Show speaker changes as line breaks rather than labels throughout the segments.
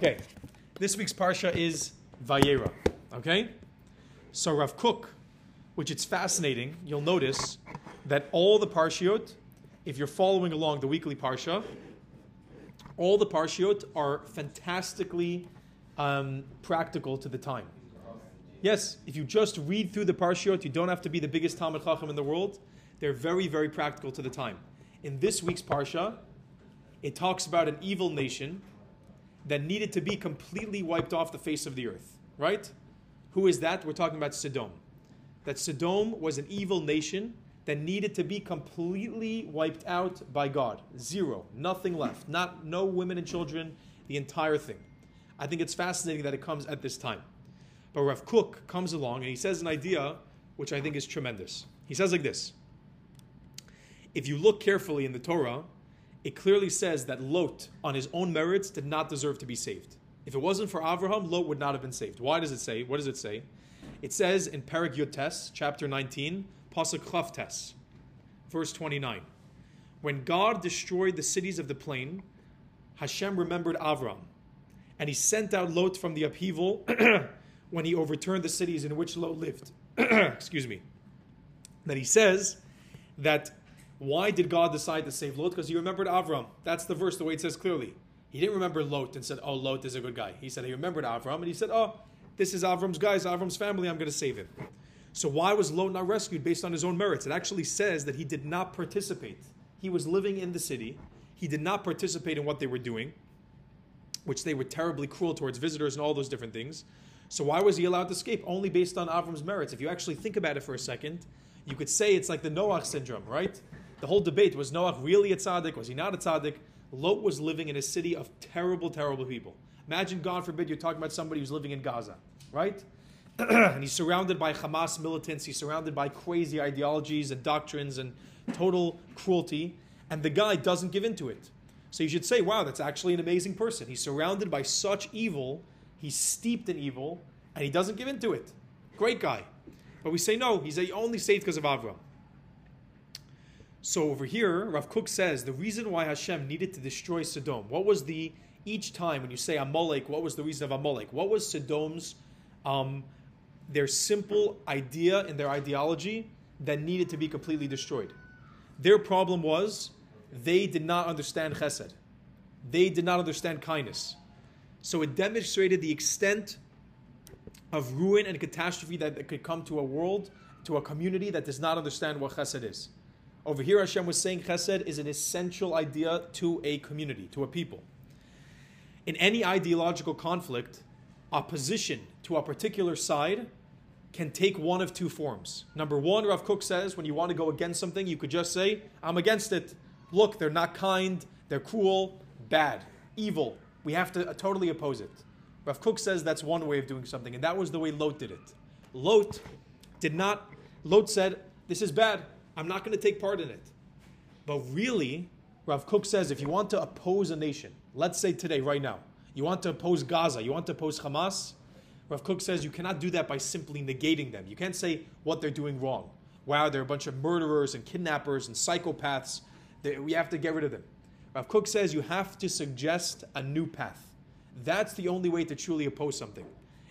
Okay, this week's parsha is Vayeira. Okay, so Rav Kook, which it's fascinating. You'll notice that all the parshiot, if you're following along the weekly parsha, all the parshiot are fantastically um, practical to the time. Yes, if you just read through the parshiot, you don't have to be the biggest Talmid Chacham in the world. They're very, very practical to the time. In this week's parsha, it talks about an evil nation that needed to be completely wiped off the face of the earth, right? Who is that? We're talking about Sodom. That Sodom was an evil nation that needed to be completely wiped out by God. Zero, nothing left. Not no women and children, the entire thing. I think it's fascinating that it comes at this time. But Rav Kook comes along and he says an idea which I think is tremendous. He says like this. If you look carefully in the Torah, it clearly says that Lot, on his own merits, did not deserve to be saved. If it wasn't for Avraham, Lot would not have been saved. Why does it say? What does it say? It says in Perek Yotes, chapter 19, Pasuk Chavtes, verse 29. When God destroyed the cities of the plain, Hashem remembered Avram, and he sent out Lot from the upheaval when he overturned the cities in which Lot lived. Excuse me. That he says that why did God decide to save Lot? Because he remembered Avram. That's the verse, the way it says clearly. He didn't remember Lot and said, Oh, Lot is a good guy. He said he remembered Avram and he said, Oh, this is Avram's guys, Avram's family, I'm going to save him. So why was Lot not rescued based on his own merits? It actually says that he did not participate. He was living in the city. He did not participate in what they were doing, which they were terribly cruel towards visitors and all those different things. So why was he allowed to escape? Only based on Avram's merits. If you actually think about it for a second, you could say it's like the Noach syndrome, right? The whole debate was Noach really a tzaddik? Was he not a tzaddik? Lot was living in a city of terrible, terrible people. Imagine, God forbid, you're talking about somebody who's living in Gaza, right? and he's surrounded by Hamas militants, he's surrounded by crazy ideologies and doctrines and total cruelty, and the guy doesn't give in to it. So you should say, wow, that's actually an amazing person. He's surrounded by such evil, he's steeped in evil, and he doesn't give in to it. Great guy. But we say, no, he's only saved because of Avram. So over here, Rav Kook says the reason why Hashem needed to destroy Sodom. What was the each time when you say Amalek? What was the reason of Amalek? What was Sodom's um, their simple idea and their ideology that needed to be completely destroyed? Their problem was they did not understand Chesed. They did not understand kindness. So it demonstrated the extent of ruin and catastrophe that could come to a world, to a community that does not understand what Chesed is. Over here, Hashem was saying chesed is an essential idea to a community, to a people. In any ideological conflict, opposition to a particular side can take one of two forms. Number one, Rav Kook says, when you want to go against something, you could just say, I'm against it. Look, they're not kind, they're cruel, bad, evil. We have to uh, totally oppose it. Rav Kook says that's one way of doing something, and that was the way Lot did it. Lot did not, Lot said, This is bad. I'm not going to take part in it. But really, Rav Kook says if you want to oppose a nation, let's say today, right now, you want to oppose Gaza, you want to oppose Hamas, Rav Kook says you cannot do that by simply negating them. You can't say what they're doing wrong. Wow, they're a bunch of murderers and kidnappers and psychopaths. They, we have to get rid of them. Rav Kook says you have to suggest a new path. That's the only way to truly oppose something,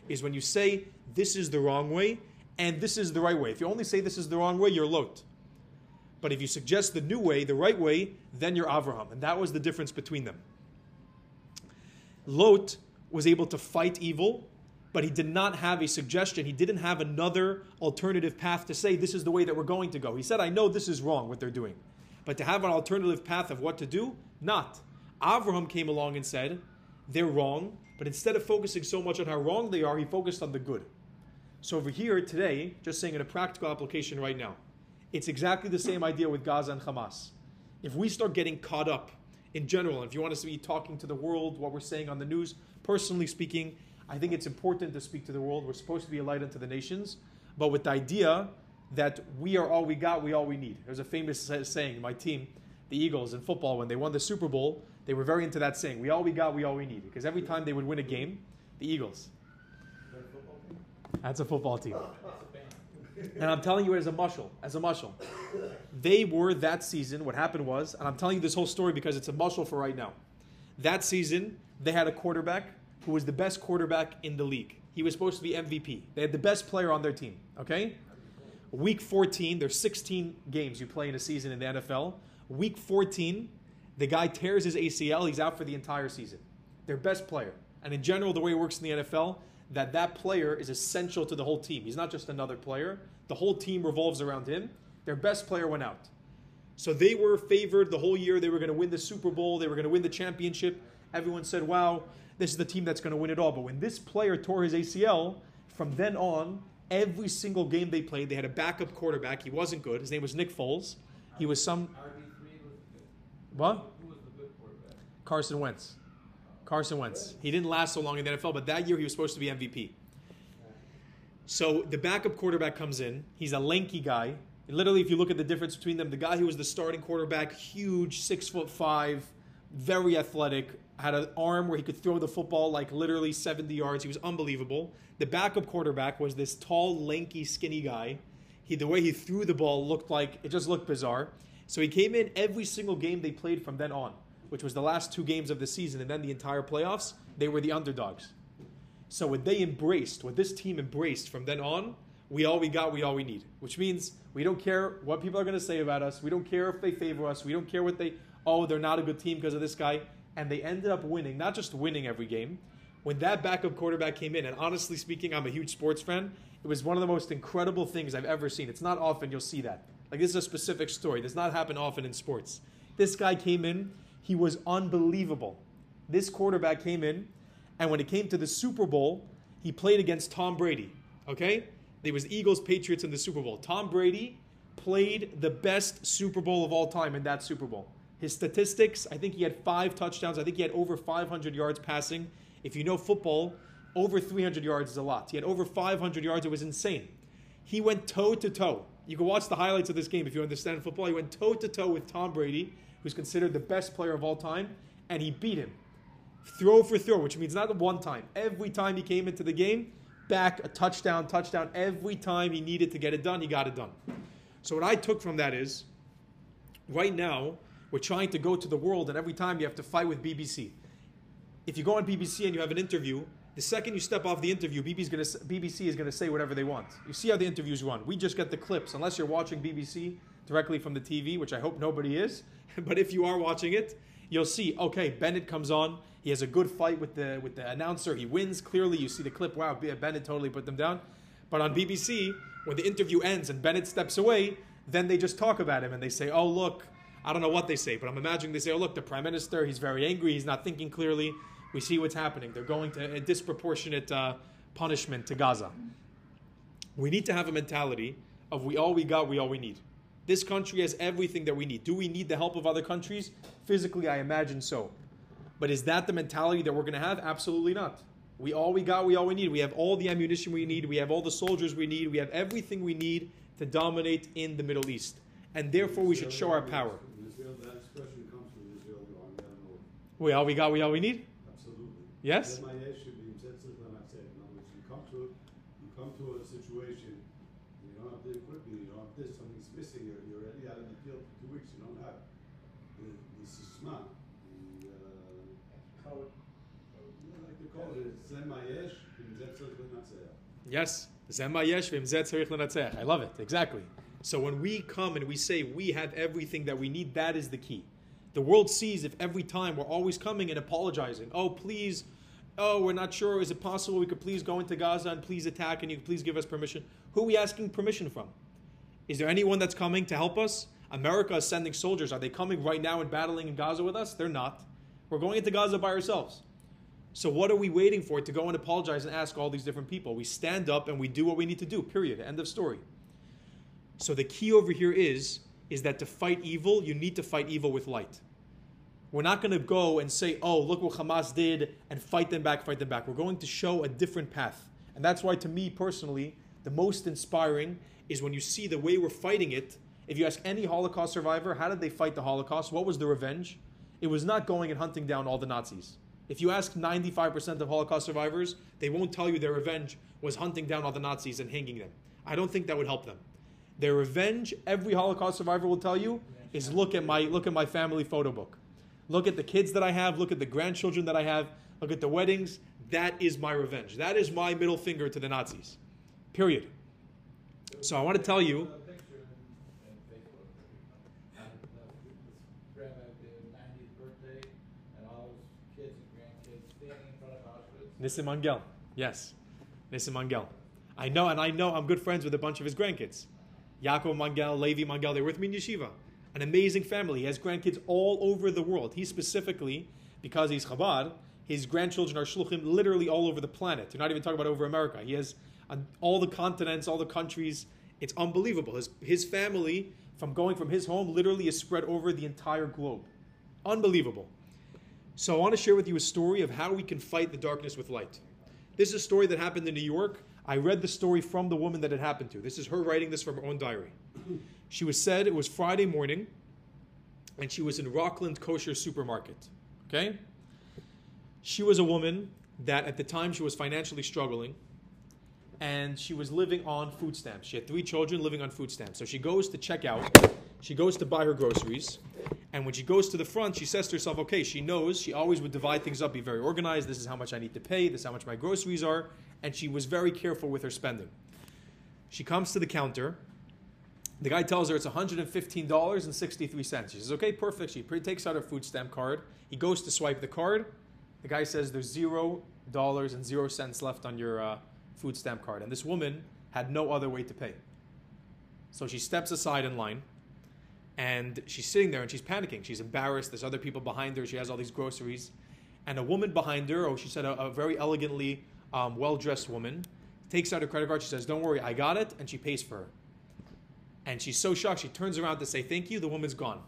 is when you say this is the wrong way and this is the right way. If you only say this is the wrong way, you're lot. But if you suggest the new way, the right way, then you're Avraham. And that was the difference between them. Lot was able to fight evil, but he did not have a suggestion. He didn't have another alternative path to say, this is the way that we're going to go. He said, I know this is wrong, what they're doing. But to have an alternative path of what to do, not. Avraham came along and said, they're wrong, but instead of focusing so much on how wrong they are, he focused on the good. So over here today, just saying in a practical application right now, it's exactly the same idea with Gaza and Hamas. If we start getting caught up in general, if you want us to be talking to the world, what we're saying on the news, personally speaking, I think it's important to speak to the world. We're supposed to be a light unto the nations, but with the idea that we are all we got, we all we need. There's a famous saying, my team, the Eagles in football, when they won the Super Bowl, they were very into that saying, we all we got, we all we need. Because every time they would win a game, the Eagles. That's a football team. And I'm telling you as a mushal, as a mushal. They were that season, what happened was, and I'm telling you this whole story because it's a mushal for right now. That season, they had a quarterback who was the best quarterback in the league. He was supposed to be MVP. They had the best player on their team. Okay? Week 14, there's 16 games you play in a season in the NFL. Week 14, the guy tears his ACL. He's out for the entire season. Their best player. And in general, the way it works in the NFL, that that player is essential to the whole team. He's not just another player. The whole team revolves around him. Their best player went out. So they were favored the whole year. They were going to win the Super Bowl. They were going to win the championship. Everyone said, wow, this is the team that's going to win it all. But when this player tore his ACL, from then on, every single game they played, they had a backup quarterback. He wasn't good. His name was Nick Foles. He was some. What? Who was the good quarterback? Carson Wentz. Carson Wentz. He didn't last so long in the NFL, but that year he was supposed to be MVP. So the backup quarterback comes in. He's a lanky guy. Literally, if you look at the difference between them, the guy who was the starting quarterback, huge, six foot five, very athletic, had an arm where he could throw the football like literally 70 yards. He was unbelievable. The backup quarterback was this tall, lanky, skinny guy. He, the way he threw the ball looked like it just looked bizarre. So he came in every single game they played from then on which was the last two games of the season and then the entire playoffs, they were the underdogs. So what they embraced, what this team embraced from then on, we all we got, we all we need. Which means we don't care what people are going to say about us. We don't care if they favor us. We don't care what they, oh, they're not a good team because of this guy. And they ended up winning, not just winning every game. When that backup quarterback came in, and honestly speaking, I'm a huge sports fan, it was one of the most incredible things I've ever seen. It's not often you'll see that. Like, this is a specific story. Does not happen often in sports. This guy came in, he was unbelievable. This quarterback came in, and when it came to the Super Bowl, he played against Tom Brady. Okay? There was Eagles Patriots in the Super Bowl. Tom Brady played the best Super Bowl of all time in that Super Bowl. His statistics, I think he had five touchdowns. I think he had over 500 yards passing. If you know football, over 300 yards is a lot. He had over 500 yards. It was insane. He went toe to toe. You can watch the highlights of this game if you understand football. He went toe to toe with Tom Brady who's considered the best player of all time, and he beat him. Throw for throw, which means not one time. Every time he came into the game, back a touchdown, touchdown. Every time he needed to get it done, he got it done. So what I took from that is, right now, we're trying to go to the world, and every time you have to fight with BBC. If you go on BBC and you have an interview, the second you step off the interview, gonna, BBC is going to say whatever they want. You see how the interviews run. We just get the clips. Unless you're watching BBC directly from the TV, which I hope nobody is, but if you are watching it, you'll see, okay, Bennett comes on. He has a good fight with the with the announcer. He wins clearly. You see the clip. Wow, Bennett totally put them down. But on BBC, when the interview ends and Bennett steps away, then they just talk about him and they say, "Oh, look, I don't know what they say, but I'm imagining they say, "Oh, look, the prime minister. He's very angry. He's not thinking clearly. We see what's happening. They're going to a disproportionate uh, punishment to Gaza. We need to have a mentality of we all we got, we all we need. This country has everything that we need. Do we need the help of other countries? Physically, I imagine so. But is that the mentality that we're going to have? Absolutely not. We all we got, we all we need. We have all the ammunition we need. We have all the soldiers we need. We have everything we need to dominate in the Middle East. And therefore, we should show our power. We all we got, we all we need?
Absolutely.
Yes?
You come to, you come to a situation don't have the equipment, you don't have this, something's missing, you're, you're already out in the field for two weeks, you don't have the, the sisma, the, uh, how it, you like to call it, zemayesh,
Yes, zemayesh v'imzet I love it, exactly. So when we come and we say we have everything that we need, that is the key. The world sees if every time we're always coming and apologizing, oh, please, oh, we're not sure. Is it possible we could please go into Gaza and please attack and you could please give us permission? Who are we asking permission from? Is there anyone that's coming to help us? America is sending soldiers. Are they coming right now and battling in Gaza with us? They're not. We're going into Gaza by ourselves. So what are we waiting for to go and apologize and ask all these different people? We stand up and we do what we need to do. Period. End of story. So the key over here is is that to fight evil, you need to fight evil with light. We're not going to go and say, oh, look what Hamas did and fight them back, fight them back. We're going to show a different path. And that's why, to me personally, the most inspiring is when you see the way we're fighting it. If you ask any Holocaust survivor, how did they fight the Holocaust? What was the revenge? It was not going and hunting down all the Nazis. If you ask 95% of Holocaust survivors, they won't tell you their revenge was hunting down all the Nazis and hanging them. I don't think that would help them. Their revenge, every Holocaust survivor will tell you, is look at my look at my family photo book. Look at the kids that I have. Look at the grandchildren that I have. Look at the weddings. that is my revenge. That is my middle finger to the Nazis. Period. So I want to tell you.
A picture in, in Facebook. Uh, this Rabbi did 90th birthday, and all his kids and grandkids standing in front of Auschwitz.
Nissim Mangel. Yes. Nissim Mangel. I know, and I know I'm good friends with a bunch of his grandkids. Yaakov Mangel, Levi Mangel, they're with me in yeshiva. An amazing family. He has grandkids all over the world. He specifically, because he's Chabad, his grandchildren are shluchim literally all over the planet. You're not even talking about over America. He has on all the continents, all the countries. It's unbelievable. His, his family, from going from his home, literally is spread over the entire globe. Unbelievable. So I want to share with you a story of how we can fight the darkness with light. This is a story that happened in New York. I read the story from the woman that it happened to. This is her writing this from her own diary. She was said it was Friday morning, and she was in Rockland Kosher Supermarket. Okay? She was a woman that at the time she was financially struggling, and she was living on food stamps. She had three children living on food stamps. So she goes to check out, she goes to buy her groceries, and when she goes to the front, she says to herself, okay, she knows she always would divide things up, be very organized. This is how much I need to pay, this is how much my groceries are, and she was very careful with her spending. She comes to the counter. The guy tells her it's $115.63. She says, okay, perfect. She takes out her food stamp card. He goes to swipe the card. The guy says there's zero dollars and zero cents left on your uh, food stamp card. And this woman had no other way to pay. So she steps aside in line and she's sitting there and she's panicking. She's embarrassed. There's other people behind her. She has all these groceries. And a woman behind her, oh, she said a, a very elegantly um, well dressed woman, takes out her credit card. She says, Don't worry, I got it. And she pays for her. And she's so shocked. She turns around to say thank you. The woman's gone.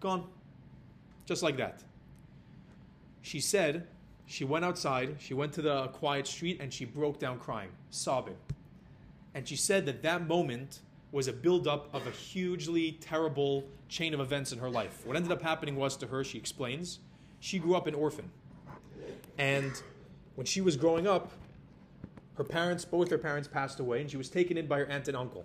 Gone. Just like that. She said she went outside, she went to the quiet street, and she broke down crying, sobbing. And she said that that moment was a buildup of a hugely terrible chain of events in her life. What ended up happening was to her, she explains, she grew up an orphan. And when she was growing up, her parents, both her parents passed away, and she was taken in by her aunt and uncle.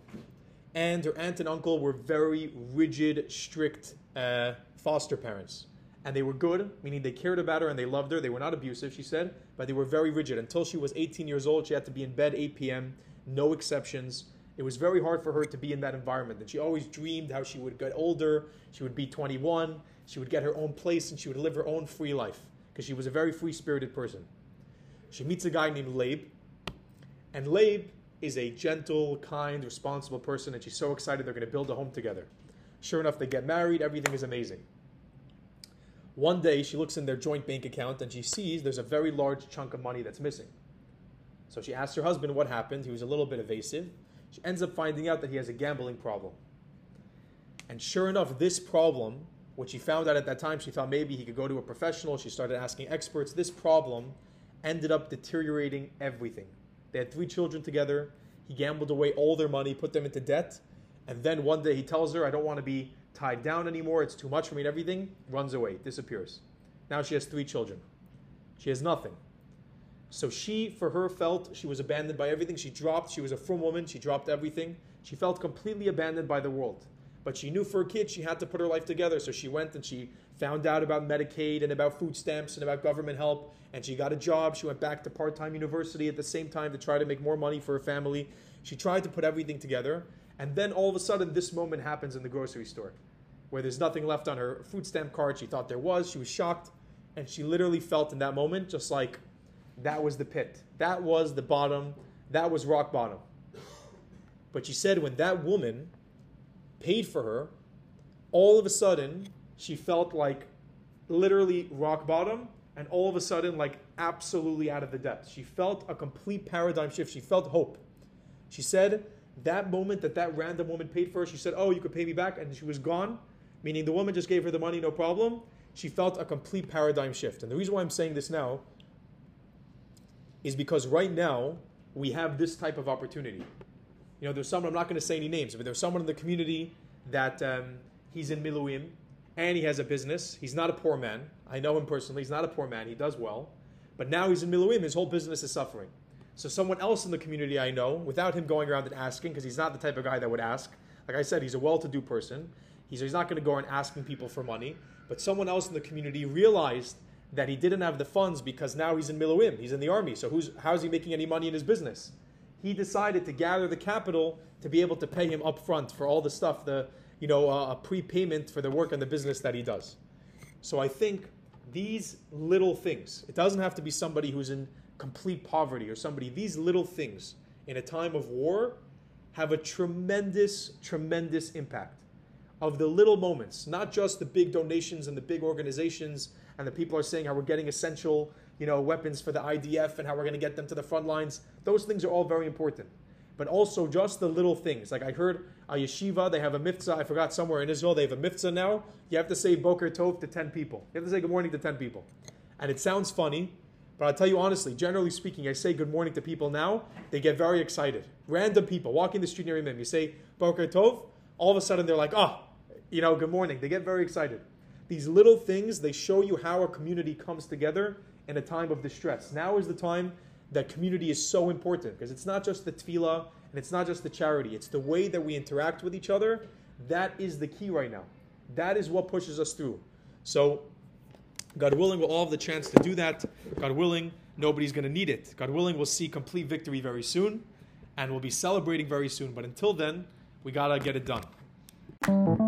And her aunt and uncle were very rigid, strict uh, foster parents. And they were good, meaning they cared about her and they loved her. They were not abusive, she said, but they were very rigid. Until she was 18 years old, she had to be in bed 8 p.m., no exceptions. It was very hard for her to be in that environment. And she always dreamed how she would get older, she would be 21, she would get her own place, and she would live her own free life because she was a very free spirited person. She meets a guy named Labe, and Labe is a gentle, kind, responsible person, and she's so excited they're going to build a home together. Sure enough, they get married, everything is amazing. One day, she looks in their joint bank account and she sees there's a very large chunk of money that's missing. So she asks her husband what happened. He was a little bit evasive. She ends up finding out that he has a gambling problem. And sure enough, this problem, which she found out at that time, she thought maybe he could go to a professional. She started asking experts. This problem ended up deteriorating everything. They had three children together. He gambled away all their money, put them into debt. And then one day he tells her, I don't want to be tied down anymore. It's too much for me and everything. Runs away, disappears. Now she has three children. She has nothing. So she, for her, felt she was abandoned by everything. She dropped, she was a frum woman, she dropped everything. She felt completely abandoned by the world. But she knew for a kid she had to put her life together. So she went and she found out about Medicaid and about food stamps and about government help. And she got a job. She went back to part time university at the same time to try to make more money for her family. She tried to put everything together. And then all of a sudden, this moment happens in the grocery store where there's nothing left on her food stamp card. She thought there was. She was shocked. And she literally felt in that moment just like that was the pit. That was the bottom. That was rock bottom. But she said when that woman paid for her, all of a sudden she felt like literally rock bottom and all of a sudden like absolutely out of the depths. She felt a complete paradigm shift. She felt hope. She said that moment that that random woman paid for her, she said, "Oh, you could pay me back," and she was gone. Meaning the woman just gave her the money, no problem. She felt a complete paradigm shift. And the reason why I'm saying this now is because right now we have this type of opportunity. You know, there's someone, I'm not going to say any names, but there's someone in the community that um, he's in Miluim and he has a business. He's not a poor man. I know him personally. He's not a poor man. He does well. But now he's in Miluim. His whole business is suffering. So someone else in the community I know, without him going around and asking, because he's not the type of guy that would ask. Like I said, he's a well-to-do person. He's, he's not going to go around asking people for money. But someone else in the community realized that he didn't have the funds because now he's in Miluim, he's in the army. So who's how's he making any money in his business? He decided to gather the capital to be able to pay him up front for all the stuff, the you know, uh, a prepayment for the work and the business that he does. So I think these little things, it doesn't have to be somebody who's in complete poverty or somebody, these little things in a time of war have a tremendous, tremendous impact of the little moments, not just the big donations and the big organizations and the people are saying how we're getting essential, you know, weapons for the IDF and how we're going to get them to the front lines. Those things are all very important. But also just the little things. Like I heard a yeshiva, they have a mitzvah, I forgot somewhere in Israel, they have a mitzvah now. You have to say Boker Tov to 10 people. You have to say good morning to 10 people. And it sounds funny, but I'll tell you honestly, generally speaking, I say good morning to people now, they get very excited. Random people walking the street near them, you say Boker Tov, all of a sudden they're like, oh, you know, good morning. They get very excited. These little things, they show you how a community comes together in a time of distress. Now is the time that community is so important because it's not just the tefillah and it's not just the charity, it's the way that we interact with each other. That is the key right now. That is what pushes us through. So, God willing, we'll all have the chance to do that. God willing, nobody's going to need it. God willing, we'll see complete victory very soon and we'll be celebrating very soon. But until then, we got to get it done.